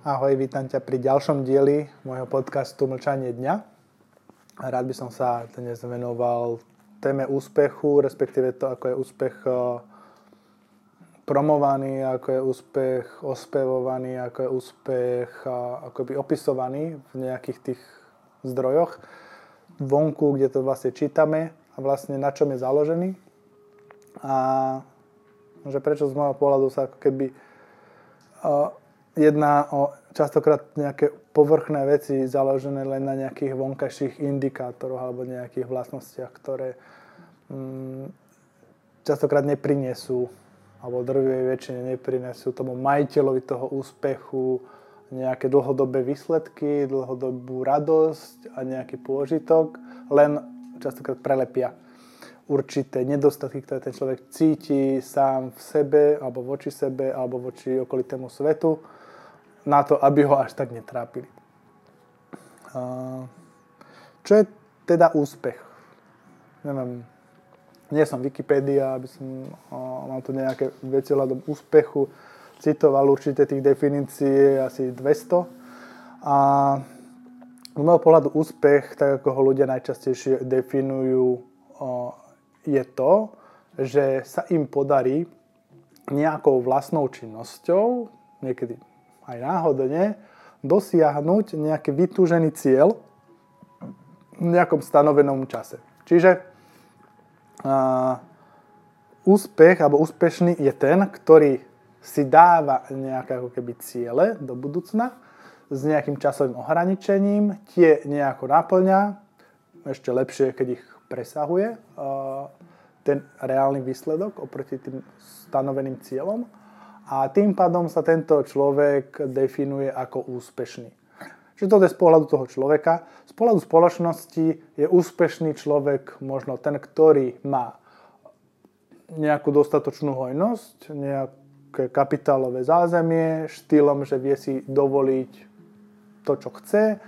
Ahoj, vítam ťa pri ďalšom dieli môjho podcastu Mlčanie dňa. Rád by som sa dnes venoval téme úspechu, respektíve to, ako je úspech eh, promovaný, ako je úspech ospevovaný, ako je úspech eh, akoby opisovaný v nejakých tých zdrojoch vonku, kde to vlastne čítame a vlastne na čom je založený. A že prečo z môjho pohľadu sa ako keby uh, jedná o častokrát nejaké povrchné veci založené len na nejakých vonkajších indikátoroch alebo nejakých vlastnostiach, ktoré mm, častokrát neprinesú alebo drvivej väčšine neprinesú tomu majiteľovi toho úspechu nejaké dlhodobé výsledky, dlhodobú radosť a nejaký pôžitok, len častokrát prelepia určité nedostatky, ktoré ten človek cíti sám v sebe, alebo voči sebe, alebo voči okolitému svetu, na to, aby ho až tak netrápili. Čo je teda úspech? Neviem, nie som Wikipedia, aby som mal tu nejaké veci hľadom úspechu, citoval určite tých definícií asi 200. A z môjho pohľadu úspech, tak ako ho ľudia najčastejšie definujú, je to, že sa im podarí nejakou vlastnou činnosťou, niekedy aj náhodne, dosiahnuť nejaký vytúžený cieľ v nejakom stanovenom čase. Čiže uh, úspech alebo úspešný je ten, ktorý si dáva nejaké ako keby ciele do budúcna s nejakým časovým ohraničením, tie nejako naplňa, ešte lepšie, keď ich presahuje ten reálny výsledok oproti tým stanoveným cieľom a tým pádom sa tento človek definuje ako úspešný. Čiže to je z pohľadu toho človeka. Z pohľadu spoločnosti je úspešný človek možno ten, ktorý má nejakú dostatočnú hojnosť, nejaké kapitálové zázemie, štýlom, že vie si dovoliť to, čo chce,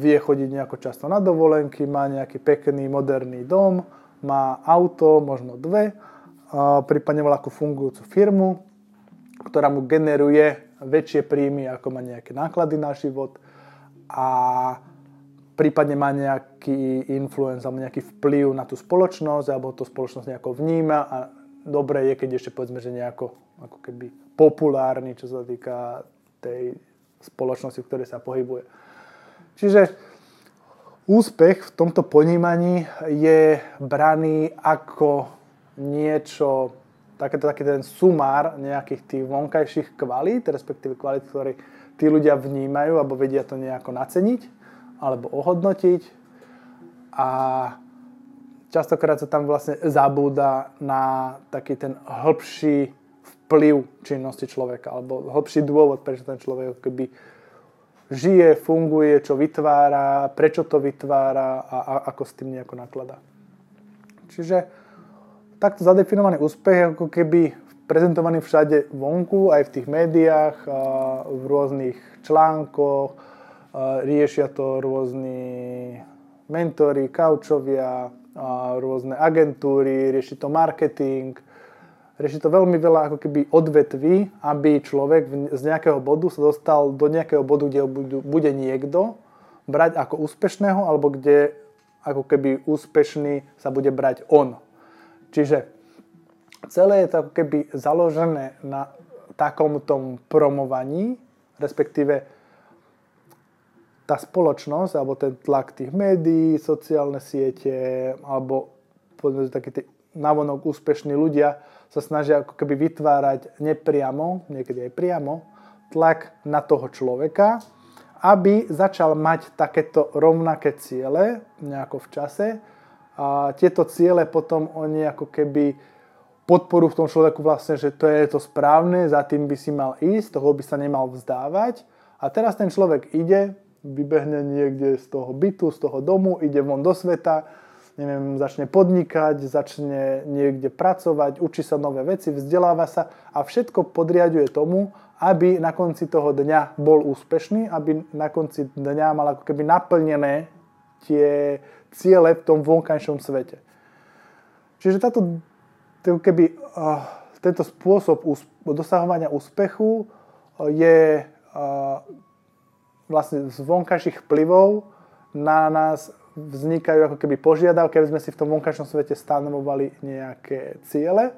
vie chodiť nejako často na dovolenky, má nejaký pekný, moderný dom, má auto, možno dve, prípadne veľkú fungujúcu firmu, ktorá mu generuje väčšie príjmy, ako má nejaké náklady na život a prípadne má nejaký influence alebo nejaký vplyv na tú spoločnosť alebo to spoločnosť nejako vníma a dobre je, keď ešte povedzme, že nejako ako keby populárny, čo sa týka tej spoločnosti, v ktorej sa pohybuje. Čiže úspech v tomto ponímaní je braný ako niečo, takéto, taký ten sumár nejakých tých vonkajších kvalít, respektíve kvalít, ktoré tí ľudia vnímajú alebo vedia to nejako naceniť alebo ohodnotiť. A častokrát sa tam vlastne zabúda na taký ten hĺbší vplyv činnosti človeka alebo hĺbší dôvod, prečo ten človek keby žije, funguje, čo vytvára, prečo to vytvára a, a ako s tým nejako nakladá. Čiže takto zadefinovaný úspech ako keby prezentovaný všade vonku, aj v tých médiách, v rôznych článkoch, riešia to rôzni mentori, kaučovia, rôzne agentúry, rieši to marketing, rieši to veľmi veľa ako keby odvetví, aby človek z nejakého bodu sa dostal do nejakého bodu, kde bude niekto brať ako úspešného, alebo kde ako keby úspešný sa bude brať on. Čiže celé je to ako keby založené na takom tom promovaní, respektíve tá spoločnosť, alebo ten tlak tých médií, sociálne siete, alebo povedzme takí tí navonok úspešní ľudia sa snažia ako keby vytvárať nepriamo, niekedy aj priamo, tlak na toho človeka, aby začal mať takéto rovnaké ciele nejako v čase. A tieto ciele potom oni ako keby podporu v tom človeku vlastne, že to je to správne, za tým by si mal ísť, toho by sa nemal vzdávať. A teraz ten človek ide, vybehne niekde z toho bytu, z toho domu, ide von do sveta, neviem, začne podnikať, začne niekde pracovať, učí sa nové veci, vzdeláva sa a všetko podriaduje tomu, aby na konci toho dňa bol úspešný, aby na konci dňa mal ako keby naplnené tie ciele v tom vonkajšom svete. Čiže táto, keby, uh, tento spôsob dosahovania úspechu je vlastne z vonkajších vplyvov na nás vznikajú ako keby požiadavky, aby sme si v tom vonkajšom svete stanovovali nejaké ciele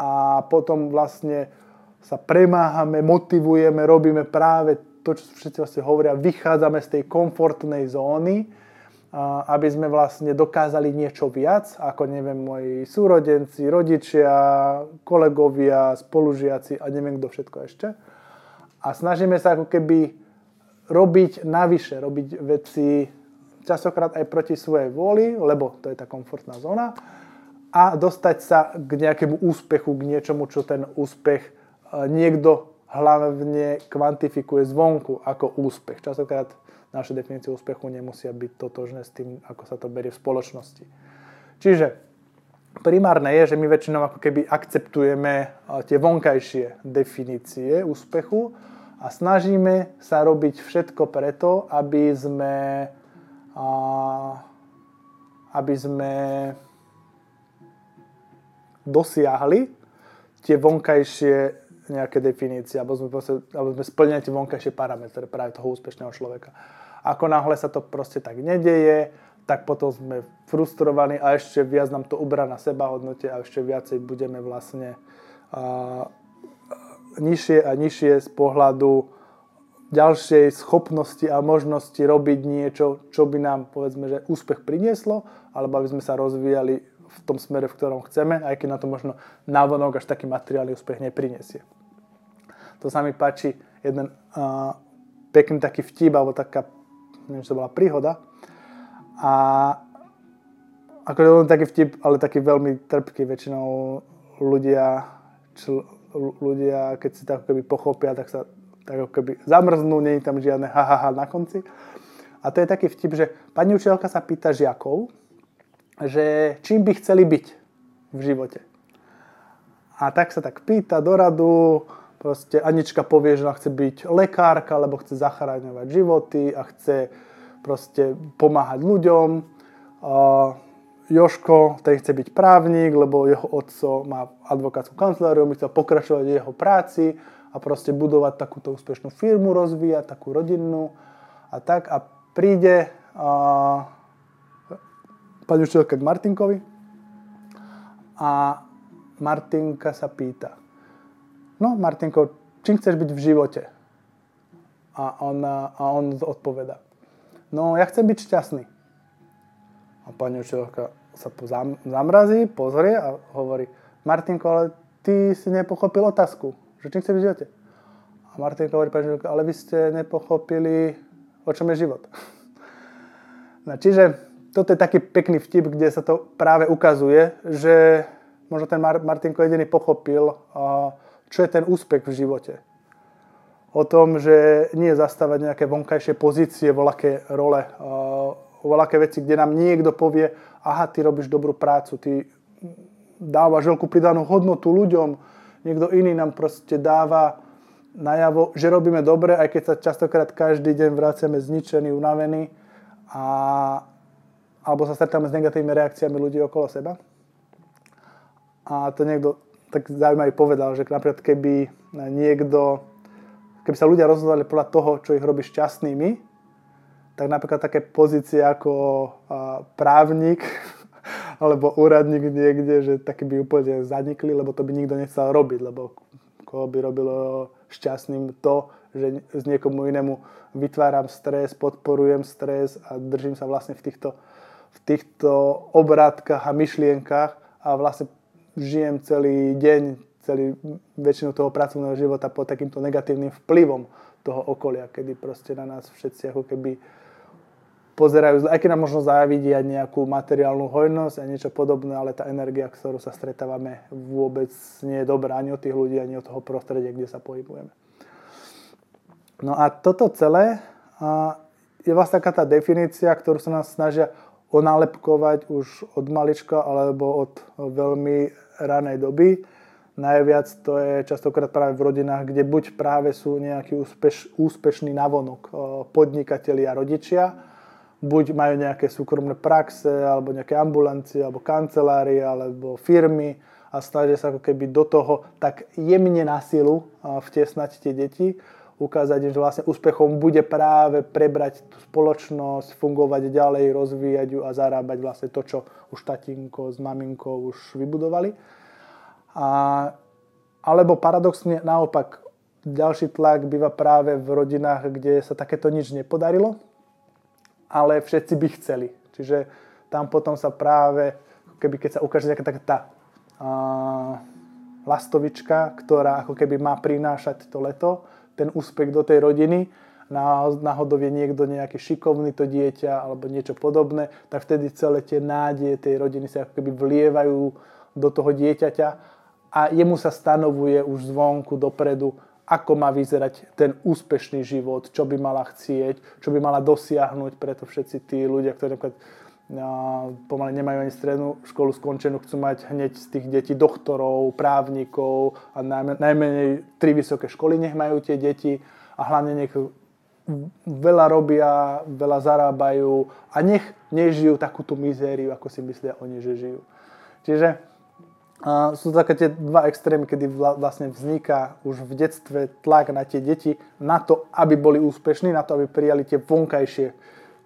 a potom vlastne sa premáhame, motivujeme, robíme práve to, čo všetci vlastne hovoria, vychádzame z tej komfortnej zóny, aby sme vlastne dokázali niečo viac, ako neviem, moji súrodenci, rodičia, kolegovia, spolužiaci a neviem kto všetko ešte. A snažíme sa ako keby robiť navyše, robiť veci častokrát aj proti svojej vôli, lebo to je tá komfortná zóna a dostať sa k nejakému úspechu, k niečomu, čo ten úspech e, niekto hlavne kvantifikuje zvonku ako úspech. Častokrát naše definície úspechu nemusia byť totožné s tým, ako sa to berie v spoločnosti. Čiže primárne je, že my väčšinou ako keby akceptujeme e, tie vonkajšie definície úspechu a snažíme sa robiť všetko preto, aby sme, aby sme dosiahli tie vonkajšie nejaké definície, alebo sme, alebo sme splnili tie vonkajšie parametre práve toho úspešného človeka. Ako náhle sa to proste tak nedeje, tak potom sme frustrovaní a ešte viac nám to ubrá na seba hodnote a ešte viacej budeme vlastne uh, nižšie a nižšie z pohľadu ďalšej schopnosti a možnosti robiť niečo, čo by nám, povedzme, že úspech prinieslo, alebo aby sme sa rozvíjali v tom smere, v ktorom chceme, aj keď na to možno návonok až taký materiálny úspech neprinesie. To sa mi páči jeden uh, pekný taký vtip, alebo taká, neviem, čo to bola príhoda. A ako je taký vtip, ale taký veľmi trpký. Väčšinou ľudia, čl, ľudia keď si tak keby pochopia, tak sa tak ako keby zamrznú, nie je tam žiadne ha, ha na konci. A to je taký vtip, že pani učiteľka sa pýta žiakov, že čím by chceli byť v živote. A tak sa tak pýta do radu, Proste Anička povie, že ona chce byť lekárka, lebo chce zachráňovať životy a chce proste pomáhať ľuďom. A Joško, ten chce byť právnik, lebo jeho otco má advokátsku kanceláriu, my chce pokračovať v jeho práci a proste budovať takúto úspešnú firmu, rozvíjať takú rodinnú a tak. A príde a, pani učiteľka k Martinkovi a Martinka sa pýta, no Martinko, čím chceš byť v živote? A on, a on odpoveda, no ja chcem byť šťastný. A pani učiteľka sa zamrazí, pozrie a hovorí, Martinko, ale ty si nepochopil otázku, že čím chceš byť v živote? A Martinko hovorí, pani učiteľka, ale vy ste nepochopili, o čom je život. No, čiže toto je taký pekný vtip, kde sa to práve ukazuje, že možno ten Martinko jediný pochopil, uh, čo je ten úspech v živote. O tom, že nie zastávať nejaké vonkajšie pozície, voľaké role, voľaké veci, kde nám niekto povie, aha, ty robíš dobrú prácu, ty dávaš veľkú pridanú hodnotu ľuďom, niekto iný nám proste dáva najavo, že robíme dobre, aj keď sa častokrát každý deň vraciame zničení, unavení a, alebo sa stretáme s negatívnymi reakciami ľudí okolo seba. A to niekto tak zaujímavý povedal, že napríklad keby niekto, keby sa ľudia rozhodovali podľa toho, čo ich robí šťastnými, tak napríklad také pozície ako právnik alebo úradník niekde, že taký by úplne zanikli, lebo to by nikto nechcel robiť, lebo koho by robilo šťastným to, že z niekomu inému vytváram stres, podporujem stres a držím sa vlastne v týchto, v týchto obrátkach a myšlienkach a vlastne žijem celý deň, celý väčšinu toho pracovného života pod takýmto negatívnym vplyvom toho okolia, kedy proste na nás všetci ako keby pozerajú, aj keď nám možno závidia nejakú materiálnu hojnosť a niečo podobné, ale tá energia, ktorú sa stretávame, vôbec nie je dobrá ani od tých ľudí, ani od toho prostredia, kde sa pohybujeme. No a toto celé je vlastne taká tá definícia, ktorú sa nás snažia onálepkovať už od malička alebo od veľmi ranej doby. Najviac to je častokrát práve v rodinách, kde buď práve sú nejakí úspeš, úspešní navonok podnikatelia a rodičia, buď majú nejaké súkromné praxe, alebo nejaké ambulancie, alebo kancelárie, alebo firmy a snažia sa ako keby do toho tak jemne na silu vtesnať tie deti. Ukázať, že vlastne úspechom bude práve prebrať tú spoločnosť, fungovať ďalej, rozvíjať ju a zarábať vlastne to, čo už tatinko s maminkou už vybudovali. A, alebo paradoxne naopak, ďalší tlak býva práve v rodinách, kde sa takéto nič nepodarilo, ale všetci by chceli. Čiže tam potom sa práve, keby keď sa ukáže nejaká taká tá a, lastovička, ktorá ako keby má prinášať to leto, ten úspech do tej rodiny, náhodou je niekto nejaký šikovný to dieťa alebo niečo podobné, tak vtedy celé tie nádeje tej rodiny sa ako keby vlievajú do toho dieťaťa a jemu sa stanovuje už zvonku dopredu, ako má vyzerať ten úspešný život, čo by mala chcieť, čo by mala dosiahnuť, preto všetci tí ľudia, ktorí napríklad pomaly nemajú ani strednú školu skončenú, chcú mať hneď z tých detí doktorov, právnikov a najmenej tri vysoké školy nech majú tie deti a hlavne nech veľa robia, veľa zarábajú a nech nežijú takú tú mizériu, ako si myslia oni, že žijú. Čiže a sú také tie dva extrémy, kedy vlastne vzniká už v detstve tlak na tie deti na to, aby boli úspešní, na to, aby prijali tie vonkajšie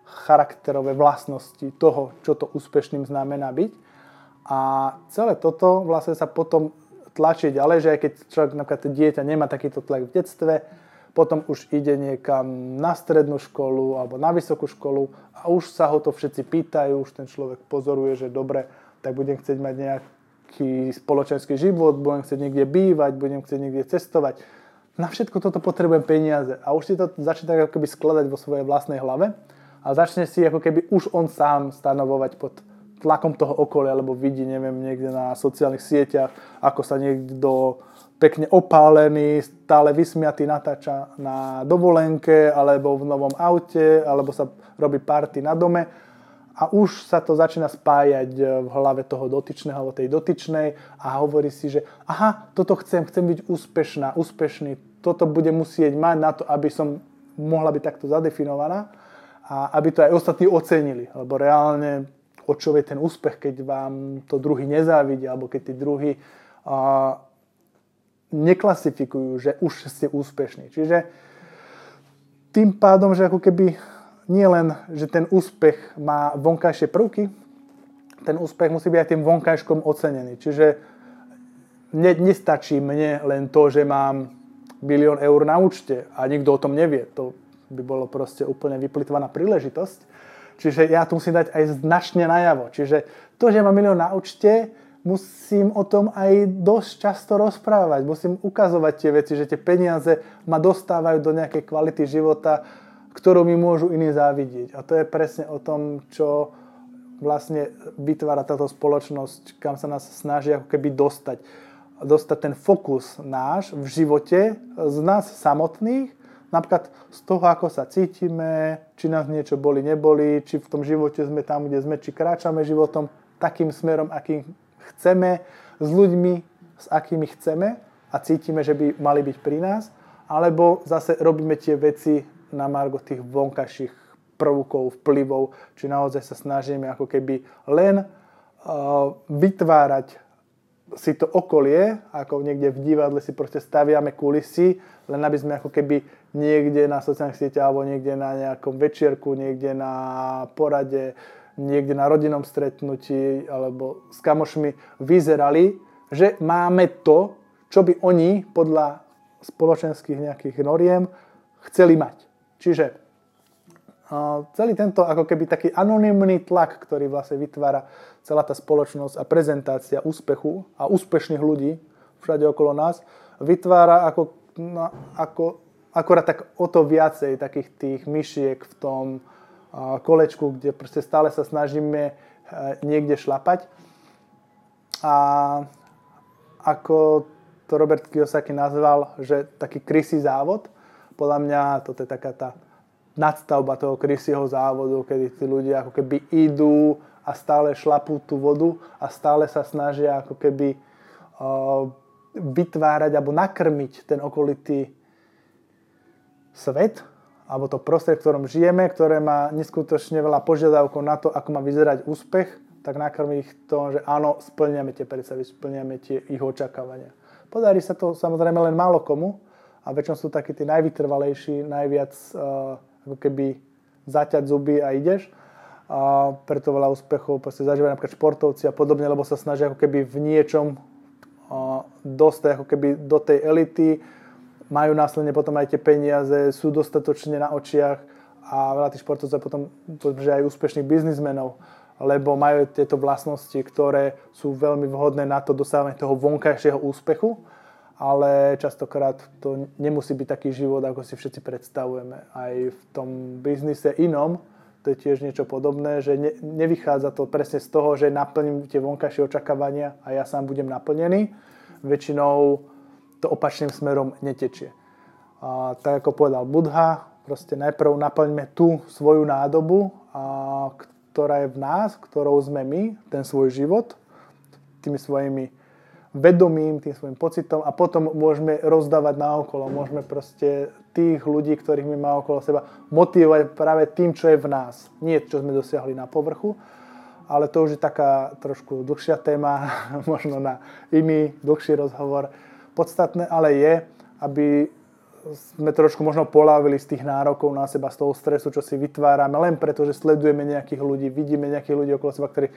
charakterové vlastnosti toho, čo to úspešným znamená byť. A celé toto vlastne sa potom tlačí ďalej, že aj keď človek, napríklad dieťa nemá takýto tlak v detstve, potom už ide niekam na strednú školu alebo na vysokú školu a už sa ho to všetci pýtajú, už ten človek pozoruje, že dobre, tak budem chcieť mať nejaký spoločenský život, budem chcieť niekde bývať, budem chcieť niekde cestovať. Na všetko toto potrebujem peniaze a už si to začne tak ako keby skladať vo svojej vlastnej hlave a začne si ako keby už on sám stanovovať pod tlakom toho okolia, alebo vidí, neviem, niekde na sociálnych sieťach, ako sa niekto pekne opálený, stále vysmiatý natáča na dovolenke, alebo v novom aute, alebo sa robí party na dome. A už sa to začína spájať v hlave toho dotyčného alebo tej dotyčnej a hovorí si, že aha, toto chcem, chcem byť úspešná, úspešný, toto bude musieť mať na to, aby som mohla byť takto zadefinovaná a aby to aj ostatní ocenili. Lebo reálne o čo je ten úspech, keď vám to druhý nezávidia, alebo keď tí druhí a, neklasifikujú, že už ste úspešní. Čiže tým pádom, že ako keby nie len, že ten úspech má vonkajšie prvky, ten úspech musí byť aj tým vonkajškom ocenený. Čiže ne, nestačí mne len to, že mám bilión eur na účte a nikto o tom nevie. To by bolo proste úplne vyplitvaná príležitosť. Čiže ja tu musím dať aj značne najavo. Čiže to, že mám milión na účte, musím o tom aj dosť často rozprávať. Musím ukazovať tie veci, že tie peniaze ma dostávajú do nejakej kvality života, ktorú mi môžu iní závidieť. A to je presne o tom, čo vlastne vytvára táto spoločnosť, kam sa nás snaží ako keby dostať. Dostať ten fokus náš v živote z nás samotných napríklad z toho, ako sa cítime, či nás niečo boli, neboli, či v tom živote sme tam, kde sme, či kráčame životom takým smerom, akým chceme, s ľuďmi, s akými chceme a cítime, že by mali byť pri nás, alebo zase robíme tie veci na margo tých vonkajších prvkov, vplyvov, či naozaj sa snažíme ako keby len uh, vytvárať si to okolie, ako niekde v divadle si proste staviame kulisy, len aby sme ako keby niekde na sociálnych sieťach alebo niekde na nejakom večierku, niekde na porade, niekde na rodinnom stretnutí alebo s kamošmi vyzerali, že máme to, čo by oni podľa spoločenských nejakých noriem chceli mať. Čiže celý tento ako keby taký anonymný tlak, ktorý vlastne vytvára celá tá spoločnosť a prezentácia úspechu a úspešných ľudí všade okolo nás vytvára ako, no, ako akorát tak o to viacej takých tých myšiek v tom uh, kolečku, kde proste stále sa snažíme uh, niekde šlapať. A ako to Robert Kiyosaki nazval, že taký krysý závod, podľa mňa toto je taká tá nadstavba toho krysieho závodu, kedy tí ľudia ako keby idú a stále šlapú tú vodu a stále sa snažia ako keby uh, vytvárať alebo nakrmiť ten okolitý svet alebo to prostredie, v ktorom žijeme, ktoré má neskutočne veľa požiadavkov na to, ako má vyzerať úspech, tak nakrmi ich to, že áno, splňame tie predstavy, splňame tie ich očakávania. Podarí sa to samozrejme len málo komu a väčšinou sú takí tí najvytrvalejší, najviac uh, ako keby zaťať zuby a ideš. A preto veľa úspechov proste zažívajú napríklad športovci a podobne, lebo sa snažia ako keby v niečom dostať ako keby do tej elity, majú následne potom aj tie peniaze, sú dostatočne na očiach a veľa tých športovcov potom že aj úspešných biznismenov, lebo majú tieto vlastnosti, ktoré sú veľmi vhodné na to dosávanie toho vonkajšieho úspechu ale častokrát to nemusí byť taký život, ako si všetci predstavujeme. Aj v tom biznise inom, to je tiež niečo podobné, že ne, nevychádza to presne z toho, že naplním tie vonkajšie očakávania a ja sám budem naplnený. Väčšinou to opačným smerom netečie. A tak ako povedal Budha, proste najprv naplňme tú svoju nádobu, a, ktorá je v nás, ktorou sme my, ten svoj život, tými svojimi vedomím, tým svojim pocitom a potom môžeme rozdávať na okolo. Môžeme proste tých ľudí, ktorých my máme okolo seba, motivovať práve tým, čo je v nás. Nie, čo sme dosiahli na povrchu, ale to už je taká trošku dlhšia téma, možno na iný dlhší rozhovor. Podstatné ale je, aby sme trošku možno polávili z tých nárokov na seba, z toho stresu, čo si vytvárame, len preto, že sledujeme nejakých ľudí, vidíme nejakých ľudí okolo seba, ktorí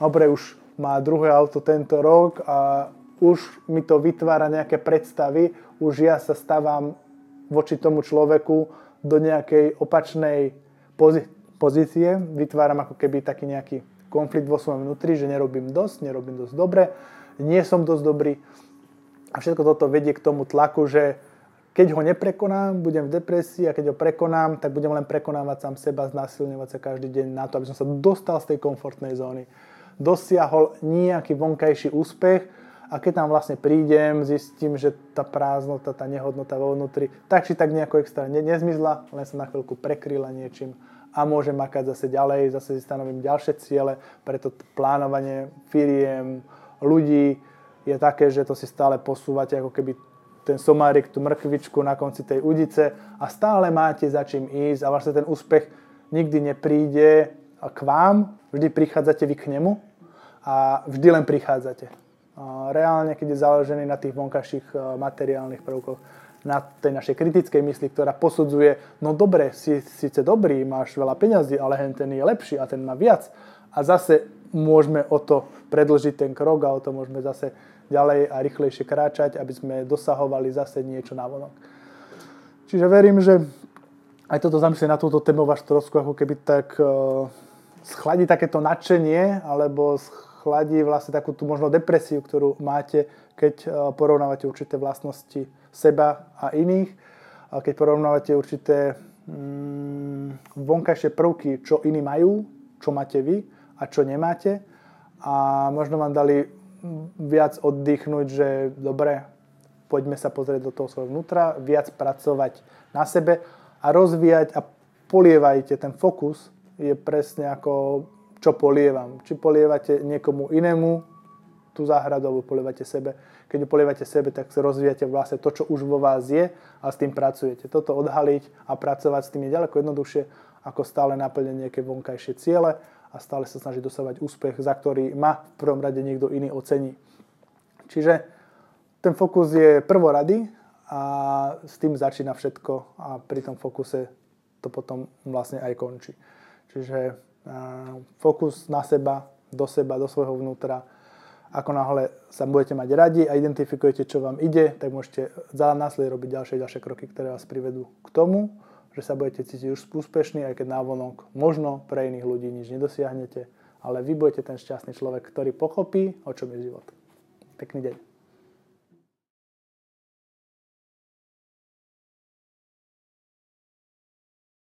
dobre už má druhé auto tento rok a už mi to vytvára nejaké predstavy, už ja sa stávam voči tomu človeku do nejakej opačnej pozície, vytváram ako keby taký nejaký konflikt vo svojom vnútri, že nerobím dosť, nerobím dosť dobre, nie som dosť dobrý. A všetko toto vedie k tomu tlaku, že keď ho neprekonám, budem v depresii a keď ho prekonám, tak budem len prekonávať sám seba, znásilňovať sa každý deň na to, aby som sa dostal z tej komfortnej zóny. Dosiahol nejaký vonkajší úspech a keď tam vlastne prídem, zistím, že tá prázdnota, tá nehodnota vo vnútri, tak či tak nejako extra ne, nezmizla, len sa na chvíľku prekryla niečím a môžem makať zase ďalej, zase si stanovím ďalšie ciele, preto plánovanie firiem, ľudí je také, že to si stále posúvate ako keby ten somárik, tú mrkvičku na konci tej udice a stále máte za čím ísť a vlastne ten úspech nikdy nepríde k vám, vždy prichádzate vy k nemu a vždy len prichádzate. Reálne, keď je založený na tých vonkajších e, materiálnych prvkoch, na tej našej kritickej mysli, ktorá posudzuje, no dobre, si síce dobrý, máš veľa peňazí, ale hen ten je lepší a ten má viac. A zase môžeme o to predlžiť ten krok a o to môžeme zase ďalej a rýchlejšie kráčať, aby sme dosahovali zase niečo na vonok. Čiže verím, že aj toto zamyslieť na túto tému váš trošku ako keby tak uh, schladí takéto nadšenie alebo schladí vlastne takú tú možno depresiu, ktorú máte, keď e, porovnávate určité vlastnosti seba a iných, a keď porovnávate určité mm, vonkajšie prvky, čo iní majú, čo máte vy a čo nemáte. A možno vám dali viac oddychnúť, že dobre, poďme sa pozrieť do toho svojho vnútra, viac pracovať na sebe a rozvíjať a polievajte ten fokus je presne ako čo polievam. Či polievate niekomu inému tú záhradu, alebo polievate sebe. Keď ju polievate sebe, tak sa rozvíjate vlastne to, čo už vo vás je a s tým pracujete. Toto odhaliť a pracovať s tým je ďaleko jednoduchšie, ako stále naplniť nejaké vonkajšie ciele a stále sa snažiť dosávať úspech, za ktorý ma v prvom rade niekto iný ocení. Čiže ten fokus je prvorady a s tým začína všetko a pri tom fokuse to potom vlastne aj končí. Čiže fokus na seba, do seba, do svojho vnútra. Ako náhle sa budete mať radi a identifikujete, čo vám ide, tak môžete za následne robiť ďalšie ďalšie kroky, ktoré vás privedú k tomu, že sa budete cítiť už úspešný, aj keď návonok možno pre iných ľudí nič nedosiahnete, ale vy budete ten šťastný človek, ktorý pochopí, o čom je život. Pekný deň.